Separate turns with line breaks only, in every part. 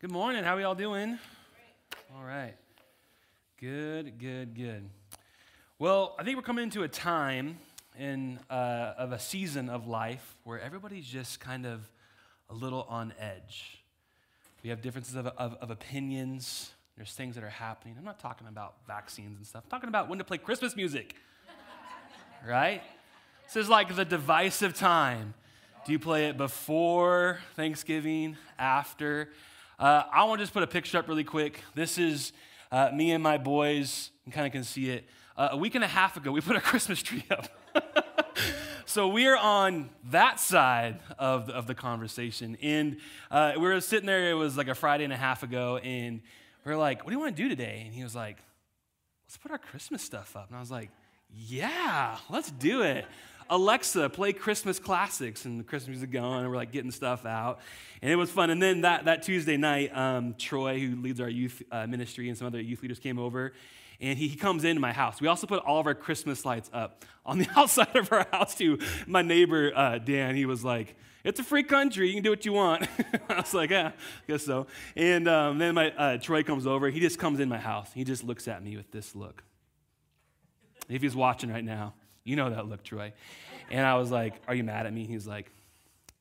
Good morning. How are y'all doing? All right. Good, good, good. Well, I think we're coming into a time in uh, of a season of life where everybody's just kind of a little on edge. We have differences of, of, of opinions. There's things that are happening. I'm not talking about vaccines and stuff. I'm talking about when to play Christmas music. right? This is like the divisive time. Do you play it before Thanksgiving, after? Uh, I want to just put a picture up really quick. This is uh, me and my boys. You kind of can see it. Uh, a week and a half ago, we put a Christmas tree up. so we are on that side of the, of the conversation. And uh, we were sitting there, it was like a Friday and a half ago, and we are like, What do you want to do today? And he was like, Let's put our Christmas stuff up. And I was like, Yeah, let's do it. Alexa, play Christmas classics. And the Christmas music going, and we're like getting stuff out. And it was fun. And then that, that Tuesday night, um, Troy, who leads our youth uh, ministry, and some other youth leaders came over. And he, he comes into my house. We also put all of our Christmas lights up on the outside of our house, too. My neighbor, uh, Dan, he was like, it's a free country. You can do what you want. I was like, yeah, I guess so. And um, then my uh, Troy comes over. He just comes in my house. He just looks at me with this look. If he's watching right now, you know that look, Troy. And I was like, Are you mad at me? He's like,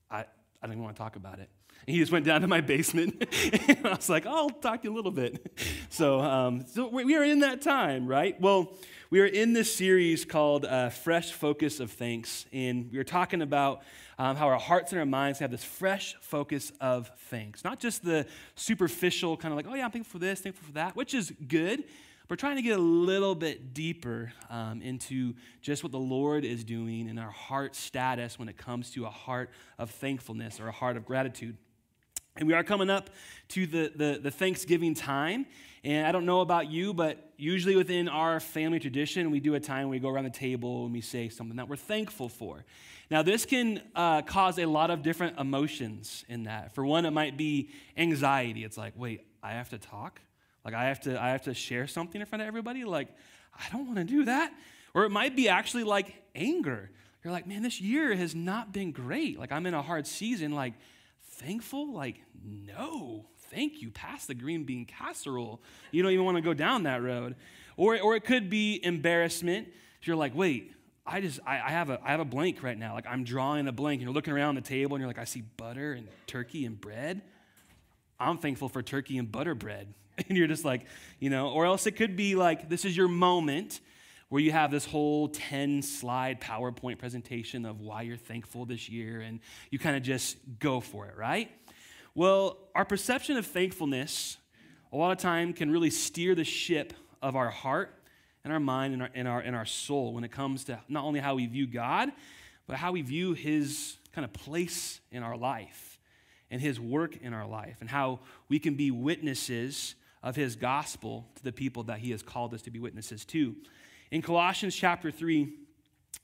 I, I don't even want to talk about it. And he just went down to my basement. and I was like, I'll talk to you a little bit. So, um, so we are in that time, right? Well, we are in this series called uh, Fresh Focus of Thanks. And we are talking about um, how our hearts and our minds have this fresh focus of thanks. Not just the superficial kind of like, oh, yeah, I'm thankful for this, thankful for that, which is good. We're trying to get a little bit deeper um, into just what the Lord is doing in our heart status when it comes to a heart of thankfulness or a heart of gratitude. And we are coming up to the, the, the, Thanksgiving time. And I don't know about you, but usually within our family tradition, we do a time where we go around the table and we say something that we're thankful for. Now, this can uh, cause a lot of different emotions in that. For one, it might be anxiety. It's like, wait, I have to talk? Like I have to I have to share something in front of everybody. Like I don't want to do that. Or it might be actually like anger. You're like, man, this year has not been great. Like I'm in a hard season. Like thankful? Like no, thank you. Pass the green bean casserole. You don't even want to go down that road. Or or it could be embarrassment. If you're like, wait, I just I, I, have a I have a blank right now. Like I'm drawing a blank, and you're looking around the table, and you're like, I see butter and turkey and bread. I'm thankful for turkey and butter bread. and you're just like, you know, or else it could be like this is your moment where you have this whole 10 slide PowerPoint presentation of why you're thankful this year and you kind of just go for it, right? Well, our perception of thankfulness a lot of time can really steer the ship of our heart and our mind and our, and our, and our soul when it comes to not only how we view God, but how we view his kind of place in our life and his work in our life and how we can be witnesses of his gospel to the people that he has called us to be witnesses to. In Colossians chapter 3,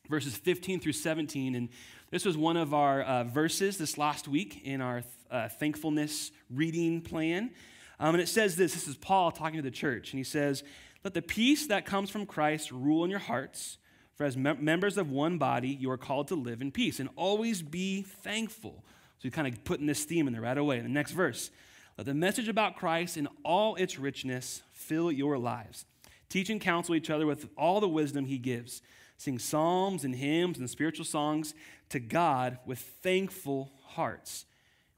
verses 15 through 17, and this was one of our uh, verses this last week in our uh, thankfulness reading plan. Um, and it says this this is Paul talking to the church, and he says, Let the peace that comes from Christ rule in your hearts. For as members of one body, you are called to live in peace and always be thankful. So he's kind of putting this theme in there right away. In the next verse, let the message about Christ in all its richness fill your lives. Teach and counsel each other with all the wisdom he gives. Sing psalms and hymns and spiritual songs to God with thankful hearts.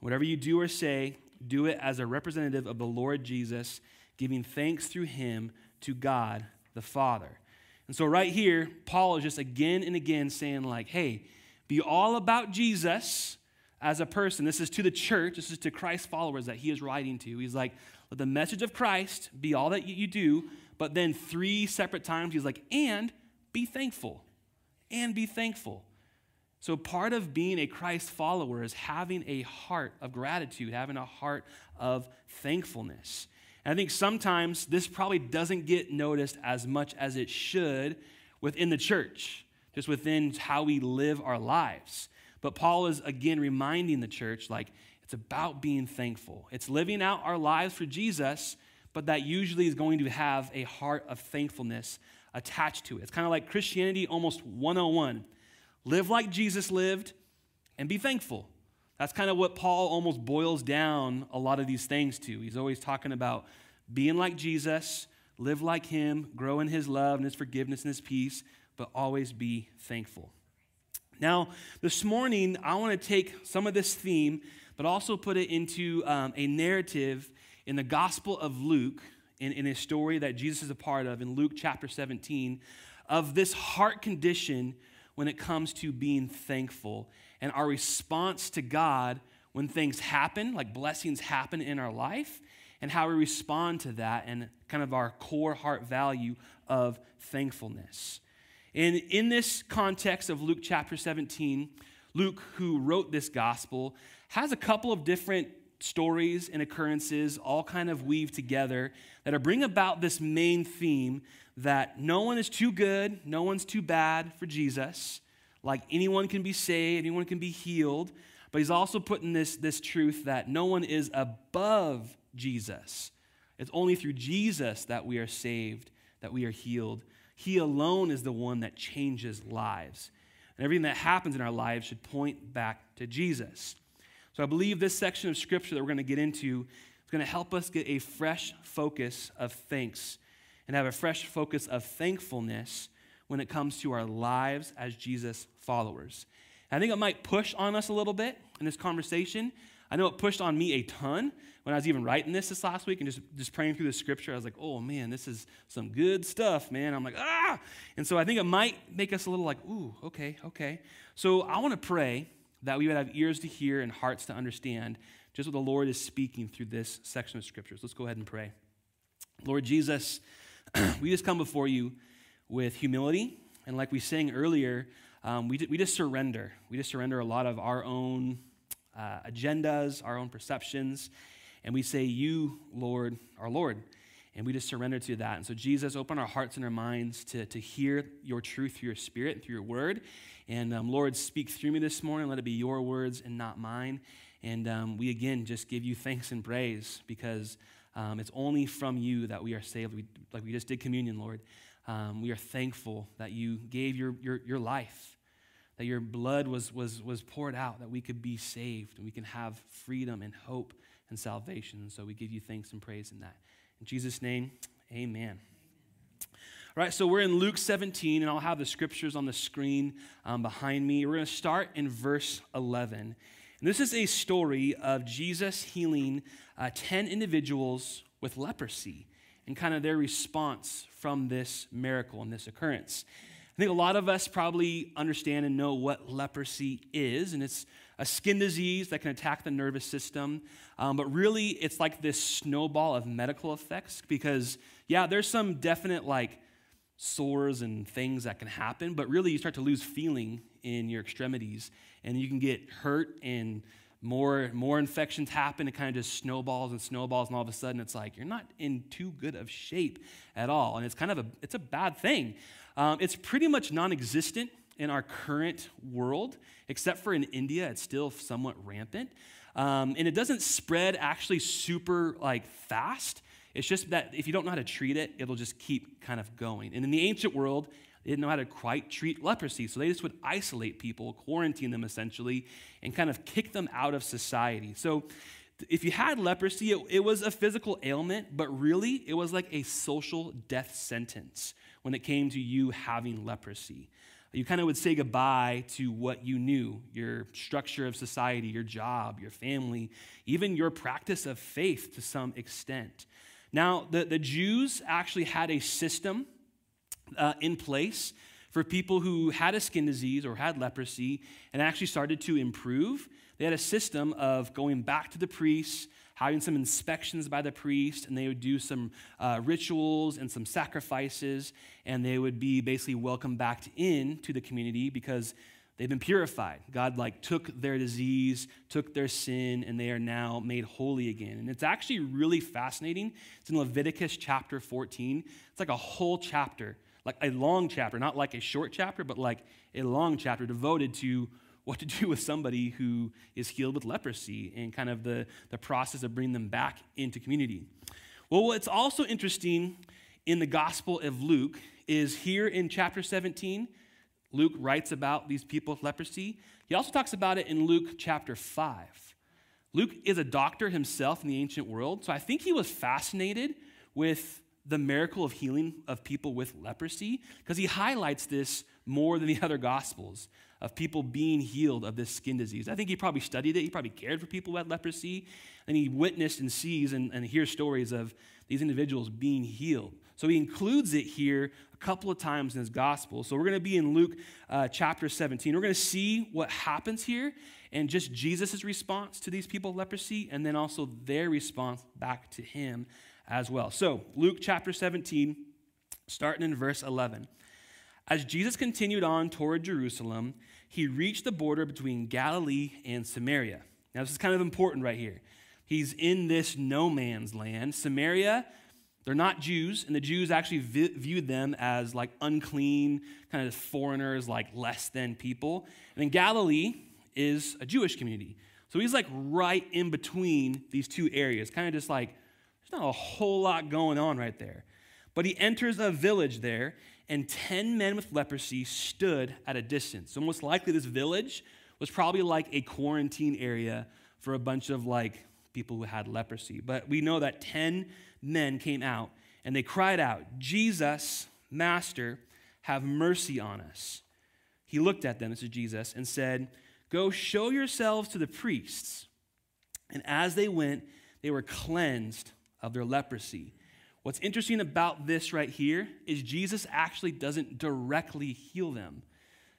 Whatever you do or say, do it as a representative of the Lord Jesus, giving thanks through him to God the Father. And so, right here, Paul is just again and again saying, like, hey, be all about Jesus as a person. This is to the church, this is to Christ's followers that he is writing to. He's like, let the message of Christ be all that you do, but then three separate times he's like, and be thankful. And be thankful. So, part of being a Christ follower is having a heart of gratitude, having a heart of thankfulness. And I think sometimes this probably doesn't get noticed as much as it should within the church, just within how we live our lives. But Paul is again reminding the church like it's about being thankful. It's living out our lives for Jesus, but that usually is going to have a heart of thankfulness attached to it. It's kind of like Christianity almost 101. Live like Jesus lived and be thankful. That's kind of what Paul almost boils down a lot of these things to. He's always talking about being like Jesus, live like him, grow in his love and his forgiveness and his peace, but always be thankful. Now, this morning, I want to take some of this theme, but also put it into um, a narrative in the Gospel of Luke, in, in a story that Jesus is a part of in Luke chapter 17, of this heart condition when it comes to being thankful and our response to God when things happen, like blessings happen in our life, and how we respond to that and kind of our core heart value of thankfulness. And in this context of Luke chapter 17, Luke, who wrote this gospel, has a couple of different stories and occurrences all kind of weave together that bring about this main theme that no one is too good, no one's too bad for Jesus. Like anyone can be saved, anyone can be healed. But he's also putting this, this truth that no one is above Jesus. It's only through Jesus that we are saved, that we are healed. He alone is the one that changes lives. And everything that happens in our lives should point back to Jesus. So I believe this section of scripture that we're going to get into is going to help us get a fresh focus of thanks and have a fresh focus of thankfulness when it comes to our lives as Jesus followers. And I think it might push on us a little bit in this conversation. I know it pushed on me a ton when I was even writing this this last week and just, just praying through the scripture. I was like, oh man, this is some good stuff, man. I'm like, ah. And so I think it might make us a little like, ooh, okay, okay. So I want to pray that we would have ears to hear and hearts to understand just what the Lord is speaking through this section of scriptures. Let's go ahead and pray. Lord Jesus, we just come before you with humility. And like we sang earlier, um, we, we just surrender. We just surrender a lot of our own uh, agendas, our own perceptions. And we say, You, Lord, our Lord. And we just surrender to that. And so, Jesus, open our hearts and our minds to, to hear your truth through your spirit and through your word. And um, Lord, speak through me this morning. Let it be your words and not mine. And um, we again just give you thanks and praise because um, it's only from you that we are saved. We, like we just did communion, Lord. Um, we are thankful that you gave your, your, your life, that your blood was, was, was poured out, that we could be saved and we can have freedom and hope and salvation. And so we give you thanks and praise in that. In Jesus' name, amen. All right, so we're in Luke 17, and I'll have the scriptures on the screen um, behind me. We're going to start in verse 11. And this is a story of Jesus healing uh, 10 individuals with leprosy and kind of their response from this miracle and this occurrence. I think a lot of us probably understand and know what leprosy is, and it's a skin disease that can attack the nervous system. Um, but really, it's like this snowball of medical effects because, yeah, there's some definite like sores and things that can happen, but really you start to lose feeling in your extremities and you can get hurt and more, more infections happen. It kind of just snowballs and snowballs, and all of a sudden it's like you're not in too good of shape at all. And it's kind of a, it's a bad thing. Um, it's pretty much non existent in our current world, except for in India, it's still somewhat rampant. Um, and it doesn't spread actually super like fast. It's just that if you don't know how to treat it, it'll just keep kind of going. And in the ancient world, they didn't know how to quite treat leprosy, so they just would isolate people, quarantine them essentially, and kind of kick them out of society. So if you had leprosy, it, it was a physical ailment, but really it was like a social death sentence when it came to you having leprosy. You kind of would say goodbye to what you knew your structure of society, your job, your family, even your practice of faith to some extent. Now, the, the Jews actually had a system uh, in place for people who had a skin disease or had leprosy and actually started to improve. They had a system of going back to the priest, having some inspections by the priest, and they would do some uh, rituals and some sacrifices, and they would be basically welcomed back in to the community because They've been purified. God like took their disease, took their sin, and they are now made holy again. And it's actually really fascinating. It's in Leviticus chapter 14. It's like a whole chapter, like a long chapter, not like a short chapter, but like a long chapter devoted to what to do with somebody who is healed with leprosy and kind of the, the process of bringing them back into community. Well, what's also interesting in the Gospel of Luke is here in chapter 17, Luke writes about these people with leprosy. He also talks about it in Luke chapter 5. Luke is a doctor himself in the ancient world, so I think he was fascinated with the miracle of healing of people with leprosy because he highlights this more than the other gospels of people being healed of this skin disease. I think he probably studied it. He probably cared for people who had leprosy. And he witnessed and sees and, and hears stories of these individuals being healed. So he includes it here a couple of times in his gospel. So we're going to be in Luke uh, chapter 17. We're going to see what happens here and just Jesus' response to these people with leprosy and then also their response back to him as well. So, Luke chapter 17, starting in verse 11. As Jesus continued on toward Jerusalem, he reached the border between Galilee and Samaria. Now, this is kind of important right here. He's in this no man's land. Samaria, they're not Jews, and the Jews actually vi- viewed them as like unclean, kind of foreigners, like less than people. And then Galilee is a Jewish community. So he's like right in between these two areas, kind of just like there's not a whole lot going on right there. But he enters a village there, and 10 men with leprosy stood at a distance. So, most likely, this village was probably like a quarantine area for a bunch of like people who had leprosy. But we know that 10 men came out and they cried out, Jesus, Master, have mercy on us. He looked at them, this is Jesus, and said, Go show yourselves to the priests. And as they went, they were cleansed of their leprosy. What's interesting about this right here is Jesus actually doesn't directly heal them.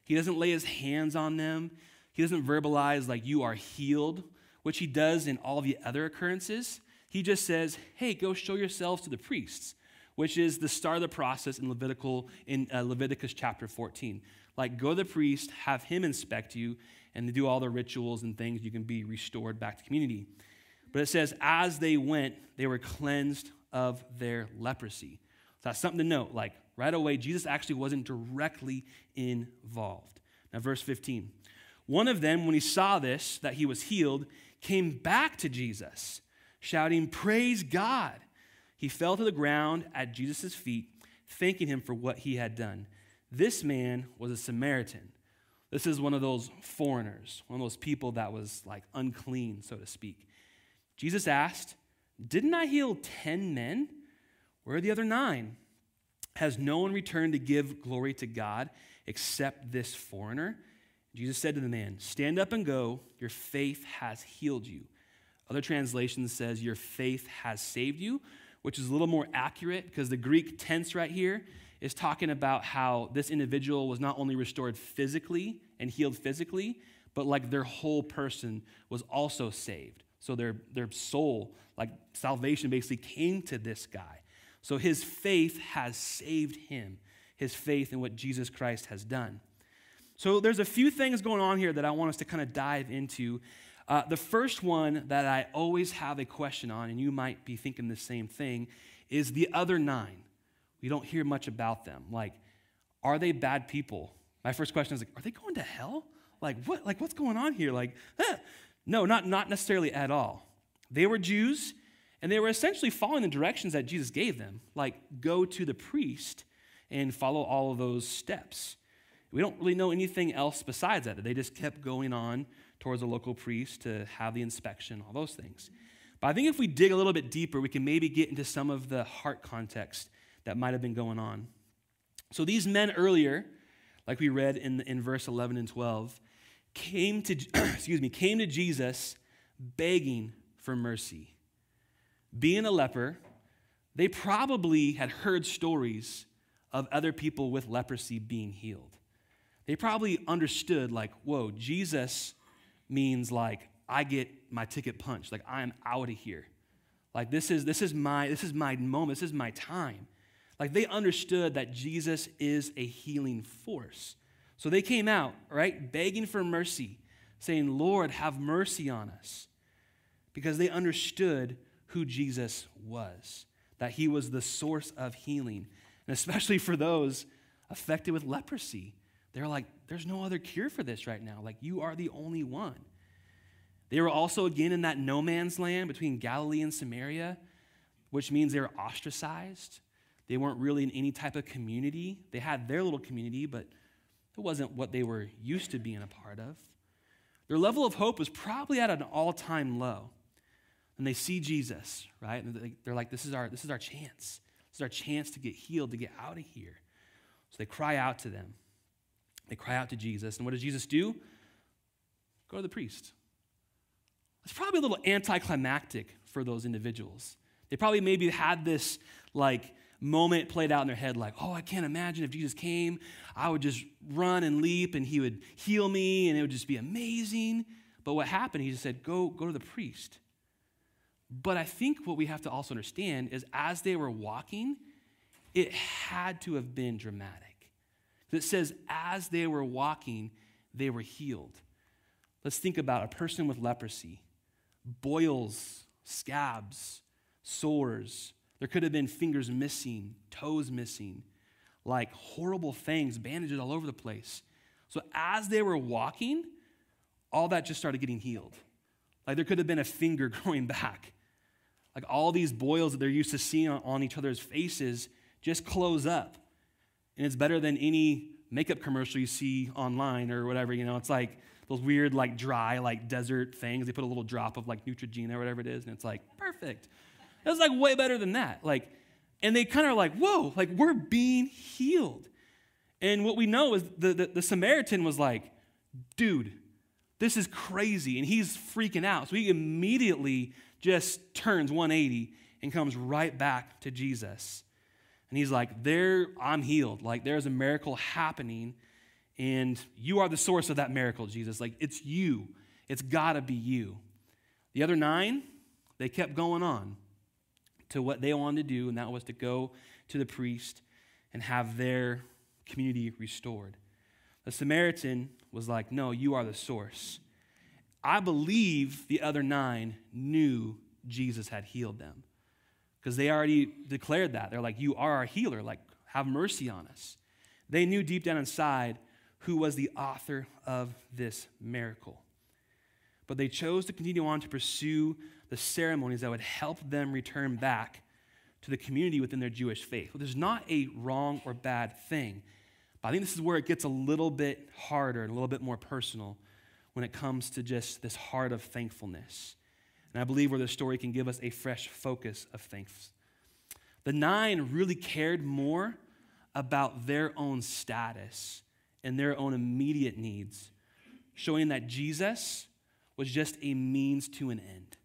He doesn't lay his hands on them. He doesn't verbalize, like, you are healed, which he does in all the other occurrences. He just says, hey, go show yourselves to the priests, which is the start of the process in, Levitical, in uh, Leviticus chapter 14. Like, go to the priest, have him inspect you, and do all the rituals and things, you can be restored back to community. But it says, as they went, they were cleansed of their leprosy. So that's something to note. Like right away, Jesus actually wasn't directly involved. Now, verse 15. One of them, when he saw this, that he was healed, came back to Jesus, shouting, Praise God. He fell to the ground at Jesus' feet, thanking him for what he had done. This man was a Samaritan. This is one of those foreigners, one of those people that was like unclean, so to speak. Jesus asked, Didn't I heal 10 men? Where are the other nine? Has no one returned to give glory to God except this foreigner? Jesus said to the man, Stand up and go. Your faith has healed you. Other translations says, Your faith has saved you, which is a little more accurate because the Greek tense right here is talking about how this individual was not only restored physically and healed physically, but like their whole person was also saved. So their, their soul, like salvation, basically came to this guy. So his faith has saved him, his faith in what Jesus Christ has done. So there's a few things going on here that I want us to kind of dive into. Uh, the first one that I always have a question on, and you might be thinking the same thing, is the other nine. We don't hear much about them. Like, are they bad people? My first question is like, are they going to hell? Like, what? Like, what's going on here? Like. No, not, not necessarily at all. They were Jews, and they were essentially following the directions that Jesus gave them, like go to the priest and follow all of those steps. We don't really know anything else besides that. They just kept going on towards a local priest to have the inspection, all those things. But I think if we dig a little bit deeper, we can maybe get into some of the heart context that might have been going on. So these men earlier, like we read in, in verse 11 and 12, came to, excuse me, came to Jesus begging for mercy. Being a leper, they probably had heard stories of other people with leprosy being healed. They probably understood, like, whoa, Jesus means like I get my ticket punched, like I'm out of here. Like this is this is my this is my moment, this is my time. Like they understood that Jesus is a healing force. So they came out, right, begging for mercy, saying, Lord, have mercy on us. Because they understood who Jesus was, that he was the source of healing. And especially for those affected with leprosy, they're like, there's no other cure for this right now. Like, you are the only one. They were also, again, in that no man's land between Galilee and Samaria, which means they were ostracized. They weren't really in any type of community. They had their little community, but it wasn't what they were used to being a part of. Their level of hope was probably at an all time low. And they see Jesus, right? And they're like, this is, our, this is our chance. This is our chance to get healed, to get out of here. So they cry out to them. They cry out to Jesus. And what does Jesus do? Go to the priest. It's probably a little anticlimactic for those individuals. They probably maybe had this like moment played out in their head like, oh, I can't imagine if Jesus came, I would just run and leap and he would heal me and it would just be amazing. But what happened, he just said, go, go to the priest. But I think what we have to also understand is as they were walking, it had to have been dramatic. It says, as they were walking, they were healed. Let's think about a person with leprosy, boils, scabs, sores. There could have been fingers missing, toes missing, like horrible things, bandages all over the place. So as they were walking, all that just started getting healed. Like there could have been a finger growing back. Like all these boils that they're used to seeing on, on each other's faces just close up. And it's better than any makeup commercial you see online or whatever. You know, it's like those weird, like dry, like desert things. They put a little drop of like Neutrogena or whatever it is, and it's like perfect. It was like way better than that. Like, and they kind of are like, whoa, like we're being healed. And what we know is the, the, the Samaritan was like, dude, this is crazy. And he's freaking out. So he immediately just turns 180 and comes right back to Jesus. And he's like, There, I'm healed. Like, there's a miracle happening, and you are the source of that miracle, Jesus. Like, it's you. It's got to be you. The other nine, they kept going on to what they wanted to do, and that was to go to the priest and have their community restored. The Samaritan was like, No, you are the source. I believe the other nine knew Jesus had healed them because they already declared that. They're like, You are our healer. Like, have mercy on us. They knew deep down inside who was the author of this miracle. But they chose to continue on to pursue the ceremonies that would help them return back to the community within their Jewish faith. Well, there's not a wrong or bad thing. But I think this is where it gets a little bit harder and a little bit more personal when it comes to just this heart of thankfulness. And I believe where the story can give us a fresh focus of thanks. The nine really cared more about their own status and their own immediate needs, showing that Jesus was just a means to an end.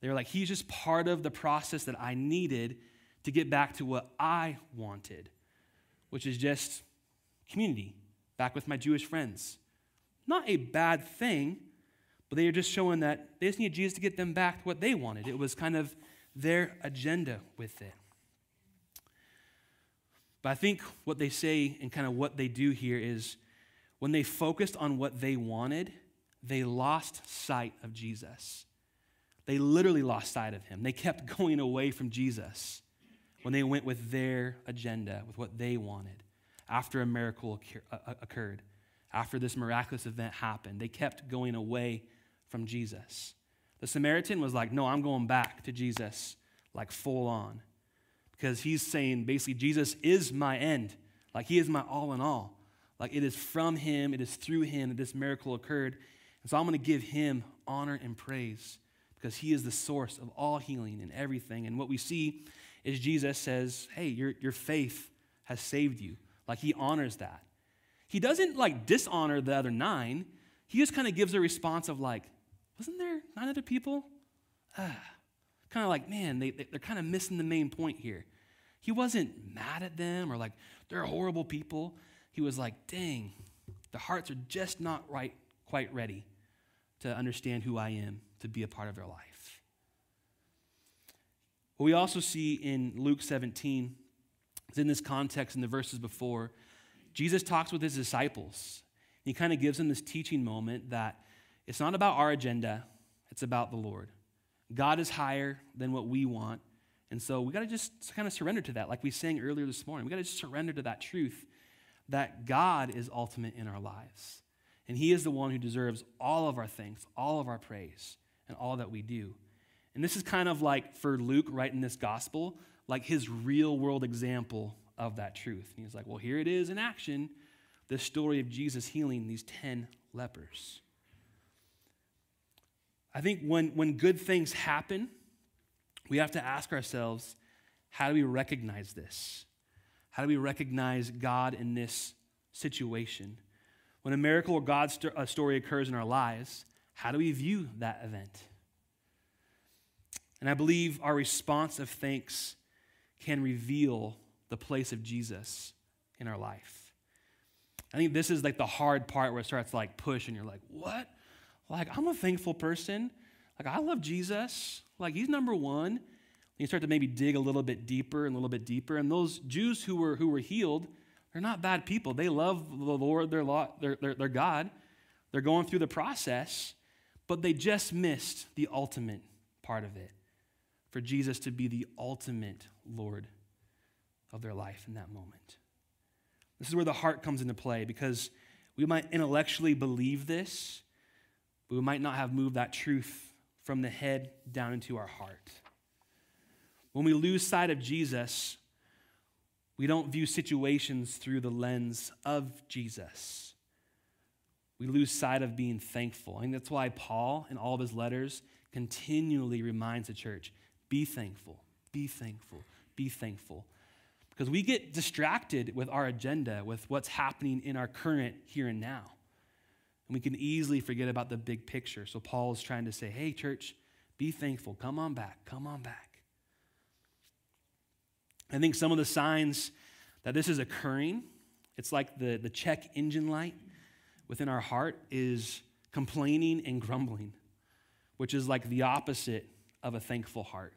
They were like, He's just part of the process that I needed to get back to what I wanted, which is just community, back with my Jewish friends. Not a bad thing, but they are just showing that they just needed Jesus to get them back to what they wanted. It was kind of their agenda with it. But I think what they say and kind of what they do here is when they focused on what they wanted, they lost sight of Jesus. They literally lost sight of him. They kept going away from Jesus when they went with their agenda, with what they wanted. After a miracle uh, uh, occurred, after this miraculous event happened, they kept going away from Jesus. The Samaritan was like, No, I'm going back to Jesus, like full on. Because he's saying basically, Jesus is my end. Like, he is my all in all. Like, it is from him, it is through him that this miracle occurred. And so I'm going to give him honor and praise because he is the source of all healing and everything. And what we see is Jesus says, Hey, your, your faith has saved you. Like he honors that. He doesn't like dishonor the other nine. He just kind of gives a response of like, wasn't there nine other people? Ah. Kind of like, man, they, they're kind of missing the main point here. He wasn't mad at them or like, they're horrible people. He was like, dang, the hearts are just not right, quite ready to understand who I am to be a part of their life. What we also see in Luke 17 is in this context, in the verses before, Jesus talks with his disciples. He kind of gives them this teaching moment that it's not about our agenda, it's about the Lord. God is higher than what we want. And so we got to just kind of surrender to that, like we sang earlier this morning. We got to just surrender to that truth that God is ultimate in our lives. And He is the one who deserves all of our thanks, all of our praise and all that we do. And this is kind of like for Luke writing this gospel, like his real world example of that truth. And he's like, well, here it is in action the story of Jesus healing these 10 lepers. I think when, when good things happen, we have to ask ourselves how do we recognize this? How do we recognize God in this situation? When a miracle or God's st- uh, story occurs in our lives, how do we view that event? And I believe our response of thanks can reveal the place of Jesus in our life. I think this is like the hard part where it starts to like push and you're like, what? Like, I'm a thankful person. Like, I love Jesus. Like, he's number one. And you start to maybe dig a little bit deeper and a little bit deeper. And those Jews who were, who were healed, they're not bad people. They love the Lord, their, their, their, their God. They're going through the process, but they just missed the ultimate part of it for Jesus to be the ultimate Lord of their life in that moment. This is where the heart comes into play because we might intellectually believe this, but we might not have moved that truth from the head down into our heart. When we lose sight of Jesus, we don't view situations through the lens of Jesus. We lose sight of being thankful. And that's why Paul, in all of his letters, continually reminds the church be thankful, be thankful, be thankful. Because we get distracted with our agenda, with what's happening in our current here and now. And we can easily forget about the big picture. So Paul is trying to say, hey, church, be thankful. Come on back. Come on back. I think some of the signs that this is occurring, it's like the, the check engine light within our heart is complaining and grumbling, which is like the opposite of a thankful heart.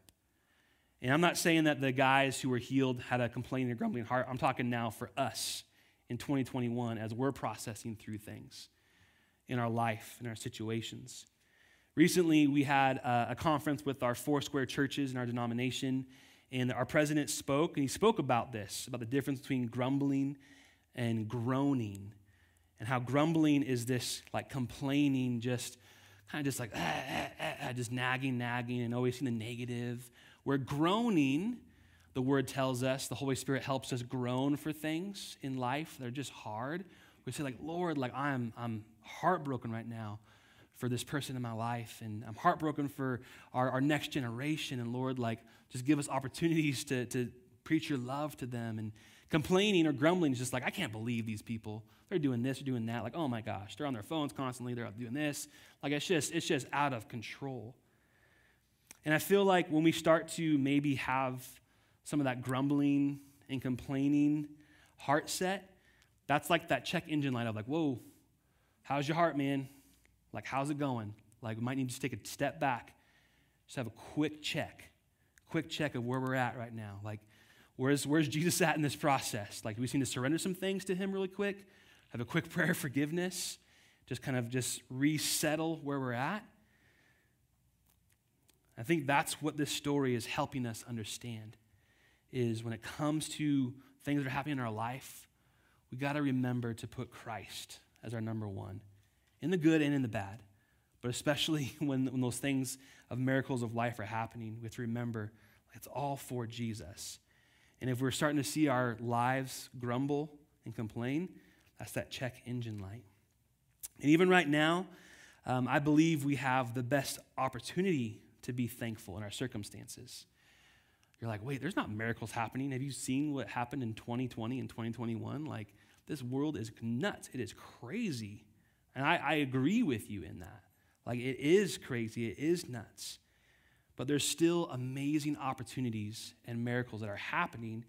And I'm not saying that the guys who were healed had a complaining or grumbling heart. I'm talking now for us in 2021 as we're processing through things in our life, in our situations. Recently, we had a, a conference with our Foursquare churches in our denomination, and our president spoke, and he spoke about this about the difference between grumbling and groaning, and how grumbling is this like complaining, just kind of just like, ah, ah, ah, ah just nagging, nagging, and always seeing the negative where groaning, the word tells us, the Holy Spirit helps us groan for things in life that are just hard. We say, like, Lord, like I'm I'm heartbroken right now for this person in my life, and I'm heartbroken for our, our next generation. And Lord, like, just give us opportunities to, to preach your love to them. And complaining or grumbling is just like, I can't believe these people. They're doing this, they're doing that. Like, oh my gosh, they're on their phones constantly, they're doing this. Like, it's just, it's just out of control. And I feel like when we start to maybe have some of that grumbling and complaining heart set, that's like that check engine light of like, whoa, how's your heart, man? Like, how's it going? Like, we might need to take a step back, just have a quick check, quick check of where we're at right now. Like, where's, where's Jesus at in this process? Like, we just need to surrender some things to him really quick, have a quick prayer of forgiveness, just kind of just resettle where we're at. I think that's what this story is helping us understand is when it comes to things that are happening in our life, we got to remember to put Christ as our number one in the good and in the bad. But especially when, when those things of miracles of life are happening, we have to remember it's all for Jesus. And if we're starting to see our lives grumble and complain, that's that check engine light. And even right now, um, I believe we have the best opportunity to be thankful in our circumstances. You're like, wait, there's not miracles happening. Have you seen what happened in 2020 and 2021? Like, this world is nuts. It is crazy. And I, I agree with you in that. Like, it is crazy. It is nuts. But there's still amazing opportunities and miracles that are happening.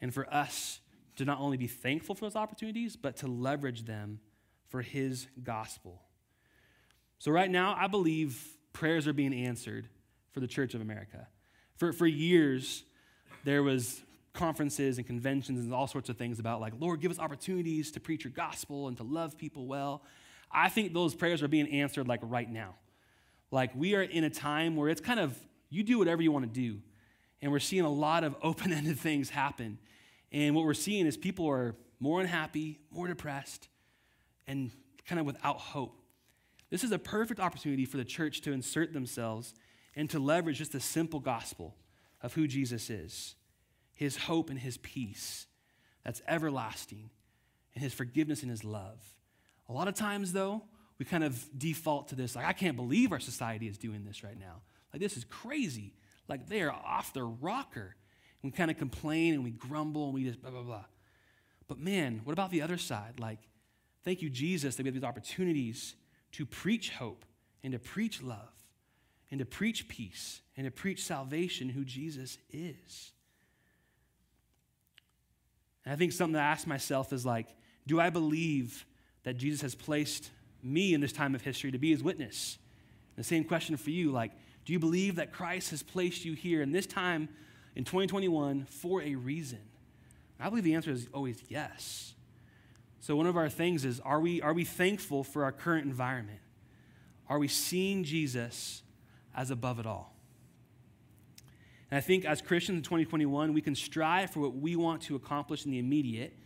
And for us to not only be thankful for those opportunities, but to leverage them for His gospel. So, right now, I believe prayers are being answered for the Church of America. For, for years, there was conferences and conventions and all sorts of things about like, Lord, give us opportunities to preach your gospel and to love people well. I think those prayers are being answered like right now. Like we are in a time where it's kind of you do whatever you want to do. And we're seeing a lot of open-ended things happen. And what we're seeing is people are more unhappy, more depressed, and kind of without hope. This is a perfect opportunity for the church to insert themselves and to leverage just the simple gospel of who Jesus is his hope and his peace that's everlasting, and his forgiveness and his love. A lot of times, though, we kind of default to this like, I can't believe our society is doing this right now. Like, this is crazy. Like, they are off their rocker. We kind of complain and we grumble and we just blah, blah, blah. But man, what about the other side? Like, thank you, Jesus, that we have these opportunities to preach hope and to preach love and to preach peace and to preach salvation, who Jesus is. And I think something I ask myself is like, do I believe that Jesus has placed me in this time of history to be his witness? The same question for you, like, do you believe that Christ has placed you here in this time in 2021 for a reason? I believe the answer is always yes. So one of our things is are we, are we thankful for our current environment? Are we seeing Jesus as above it all? And I think as Christians in 2021, we can strive for what we want to accomplish in the immediate.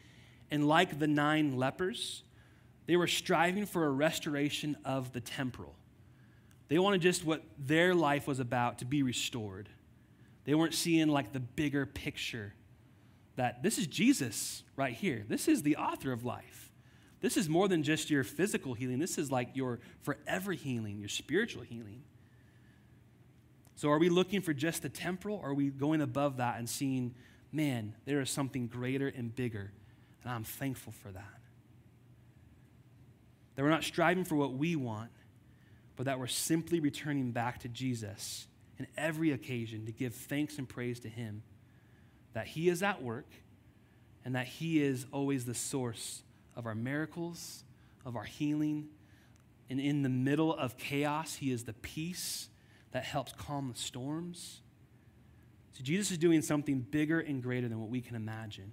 And like the nine lepers, they were striving for a restoration of the temporal. They wanted just what their life was about to be restored. They weren't seeing like the bigger picture that this is Jesus right here. This is the author of life. This is more than just your physical healing. This is like your forever healing, your spiritual healing. So, are we looking for just the temporal, or are we going above that and seeing, man, there is something greater and bigger? And I'm thankful for that. That we're not striving for what we want, but that we're simply returning back to Jesus in every occasion to give thanks and praise to Him that He is at work and that He is always the source of our miracles, of our healing. And in the middle of chaos, He is the peace that helps calm the storms. So Jesus is doing something bigger and greater than what we can imagine.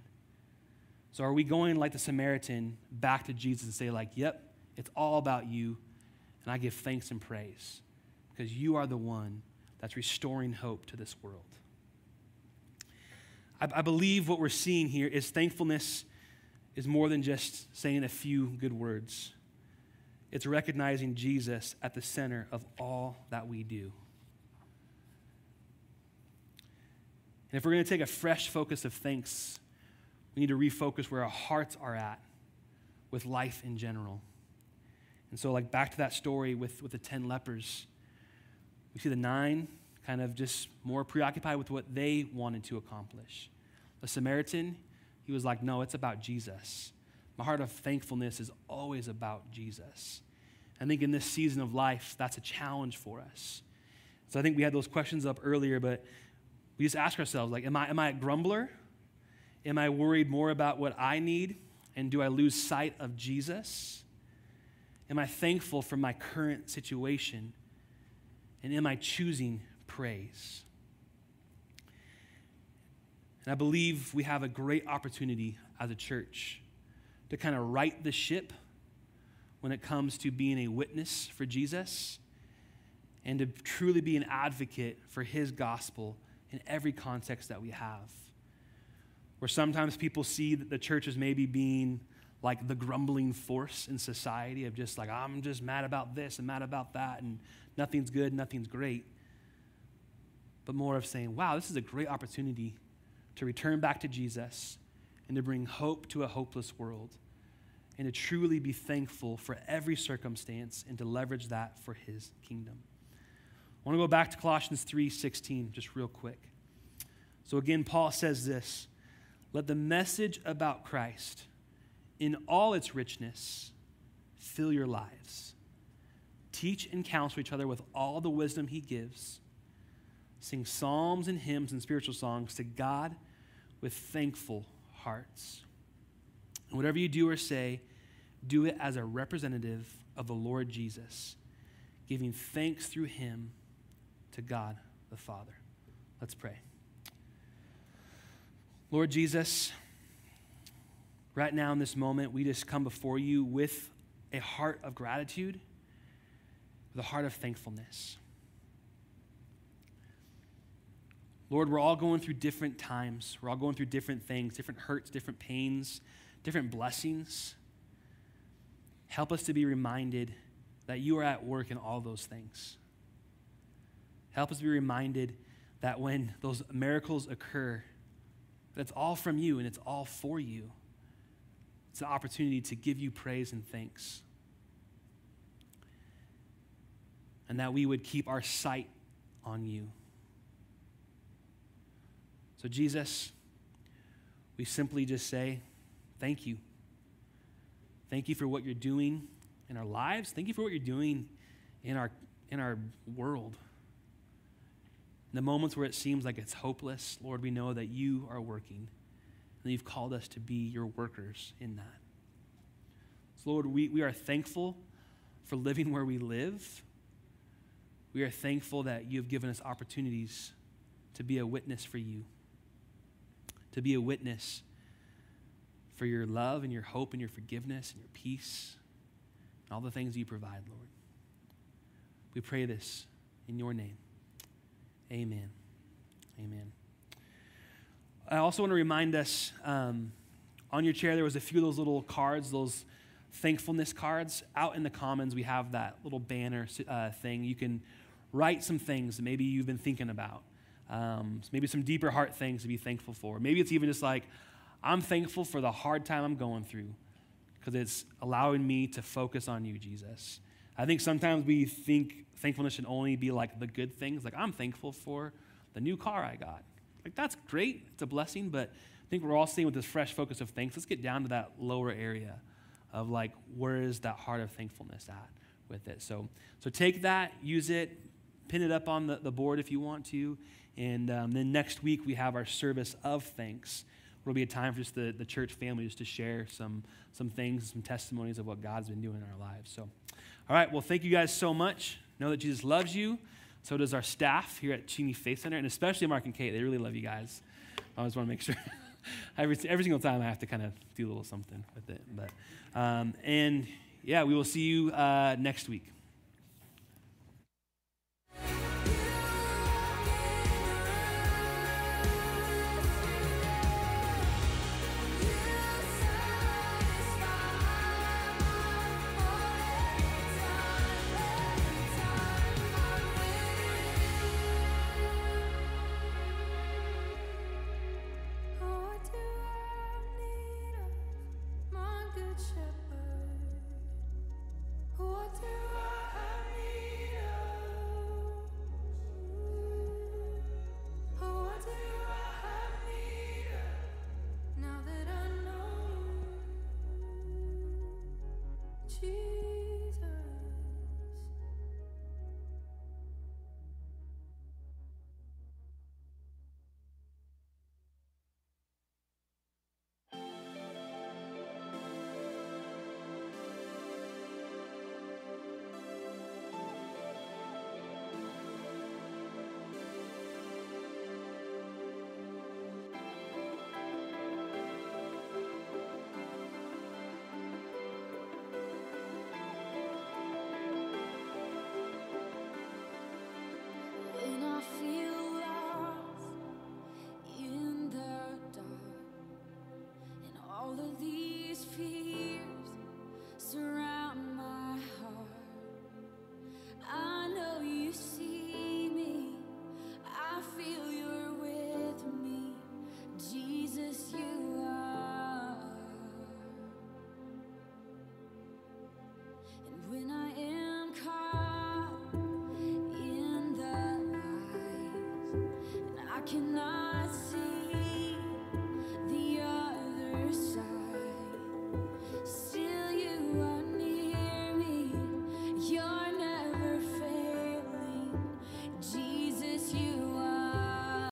So are we going like the Samaritan back to Jesus and say, like, yep, it's all about you, and I give thanks and praise because you are the one that's restoring hope to this world. I, I believe what we're seeing here is thankfulness is more than just saying a few good words. It's recognizing Jesus at the center of all that we do. And if we're going to take a fresh focus of thanks, we need to refocus where our hearts are at with life in general. And so, like back to that story with, with the 10 lepers, we see the nine kind of just more preoccupied with what they wanted to accomplish. The Samaritan, he was like, no, it's about Jesus. My heart of thankfulness is always about Jesus. I think in this season of life, that's a challenge for us. So I think we had those questions up earlier, but we just ask ourselves, like, am I, am I a grumbler? Am I worried more about what I need? And do I lose sight of Jesus? Am I thankful for my current situation? And am I choosing praise. And I believe we have a great opportunity as a church to kind of right the ship when it comes to being a witness for Jesus and to truly be an advocate for his gospel in every context that we have. Where sometimes people see that the church is maybe being like the grumbling force in society of just like, I'm just mad about this and mad about that, and nothing's good, nothing's great but more of saying, wow, this is a great opportunity to return back to Jesus and to bring hope to a hopeless world and to truly be thankful for every circumstance and to leverage that for his kingdom. I want to go back to Colossians 3:16 just real quick. So again Paul says this, let the message about Christ in all its richness fill your lives. Teach and counsel each other with all the wisdom he gives sing psalms and hymns and spiritual songs to God with thankful hearts. And whatever you do or say, do it as a representative of the Lord Jesus, giving thanks through him to God the Father. Let's pray. Lord Jesus, right now in this moment, we just come before you with a heart of gratitude, with a heart of thankfulness. Lord, we're all going through different times. We're all going through different things, different hurts, different pains, different blessings. Help us to be reminded that you are at work in all those things. Help us be reminded that when those miracles occur, that's all from you and it's all for you. It's an opportunity to give you praise and thanks. and that we would keep our sight on you. So, Jesus, we simply just say, Thank you. Thank you for what you're doing in our lives. Thank you for what you're doing in our, in our world. In the moments where it seems like it's hopeless, Lord, we know that you are working and you've called us to be your workers in that. So, Lord, we, we are thankful for living where we live. We are thankful that you have given us opportunities to be a witness for you, to be a witness for your love and your hope and your forgiveness and your peace and all the things you provide, Lord. We pray this in your name. Amen. Amen. I also want to remind us um, on your chair, there was a few of those little cards, those thankfulness cards. Out in the commons, we have that little banner uh, thing. You can write some things that maybe you've been thinking about. Um, maybe some deeper heart things to be thankful for. Maybe it's even just like, I'm thankful for the hard time I'm going through because it's allowing me to focus on you, Jesus. I think sometimes we think thankfulness should only be like the good things. Like, I'm thankful for the new car I got. Like, that's great. It's a blessing, but I think we're all seeing with this fresh focus of thanks. Let's get down to that lower area of like, where is that heart of thankfulness at with it? So, so take that, use it, pin it up on the, the board if you want to. And um, then next week, we have our service of thanks. It'll be a time for just the, the church family just to share some, some things, some testimonies of what God's been doing in our lives. So, all right, well, thank you guys so much. Know that Jesus loves you. So does our staff here at Cheney Faith Center, and especially Mark and Kate. They really love you guys. I always want to make sure. every, every single time I have to kind of do a little something with it. But, um, and yeah, we will see you uh, next week.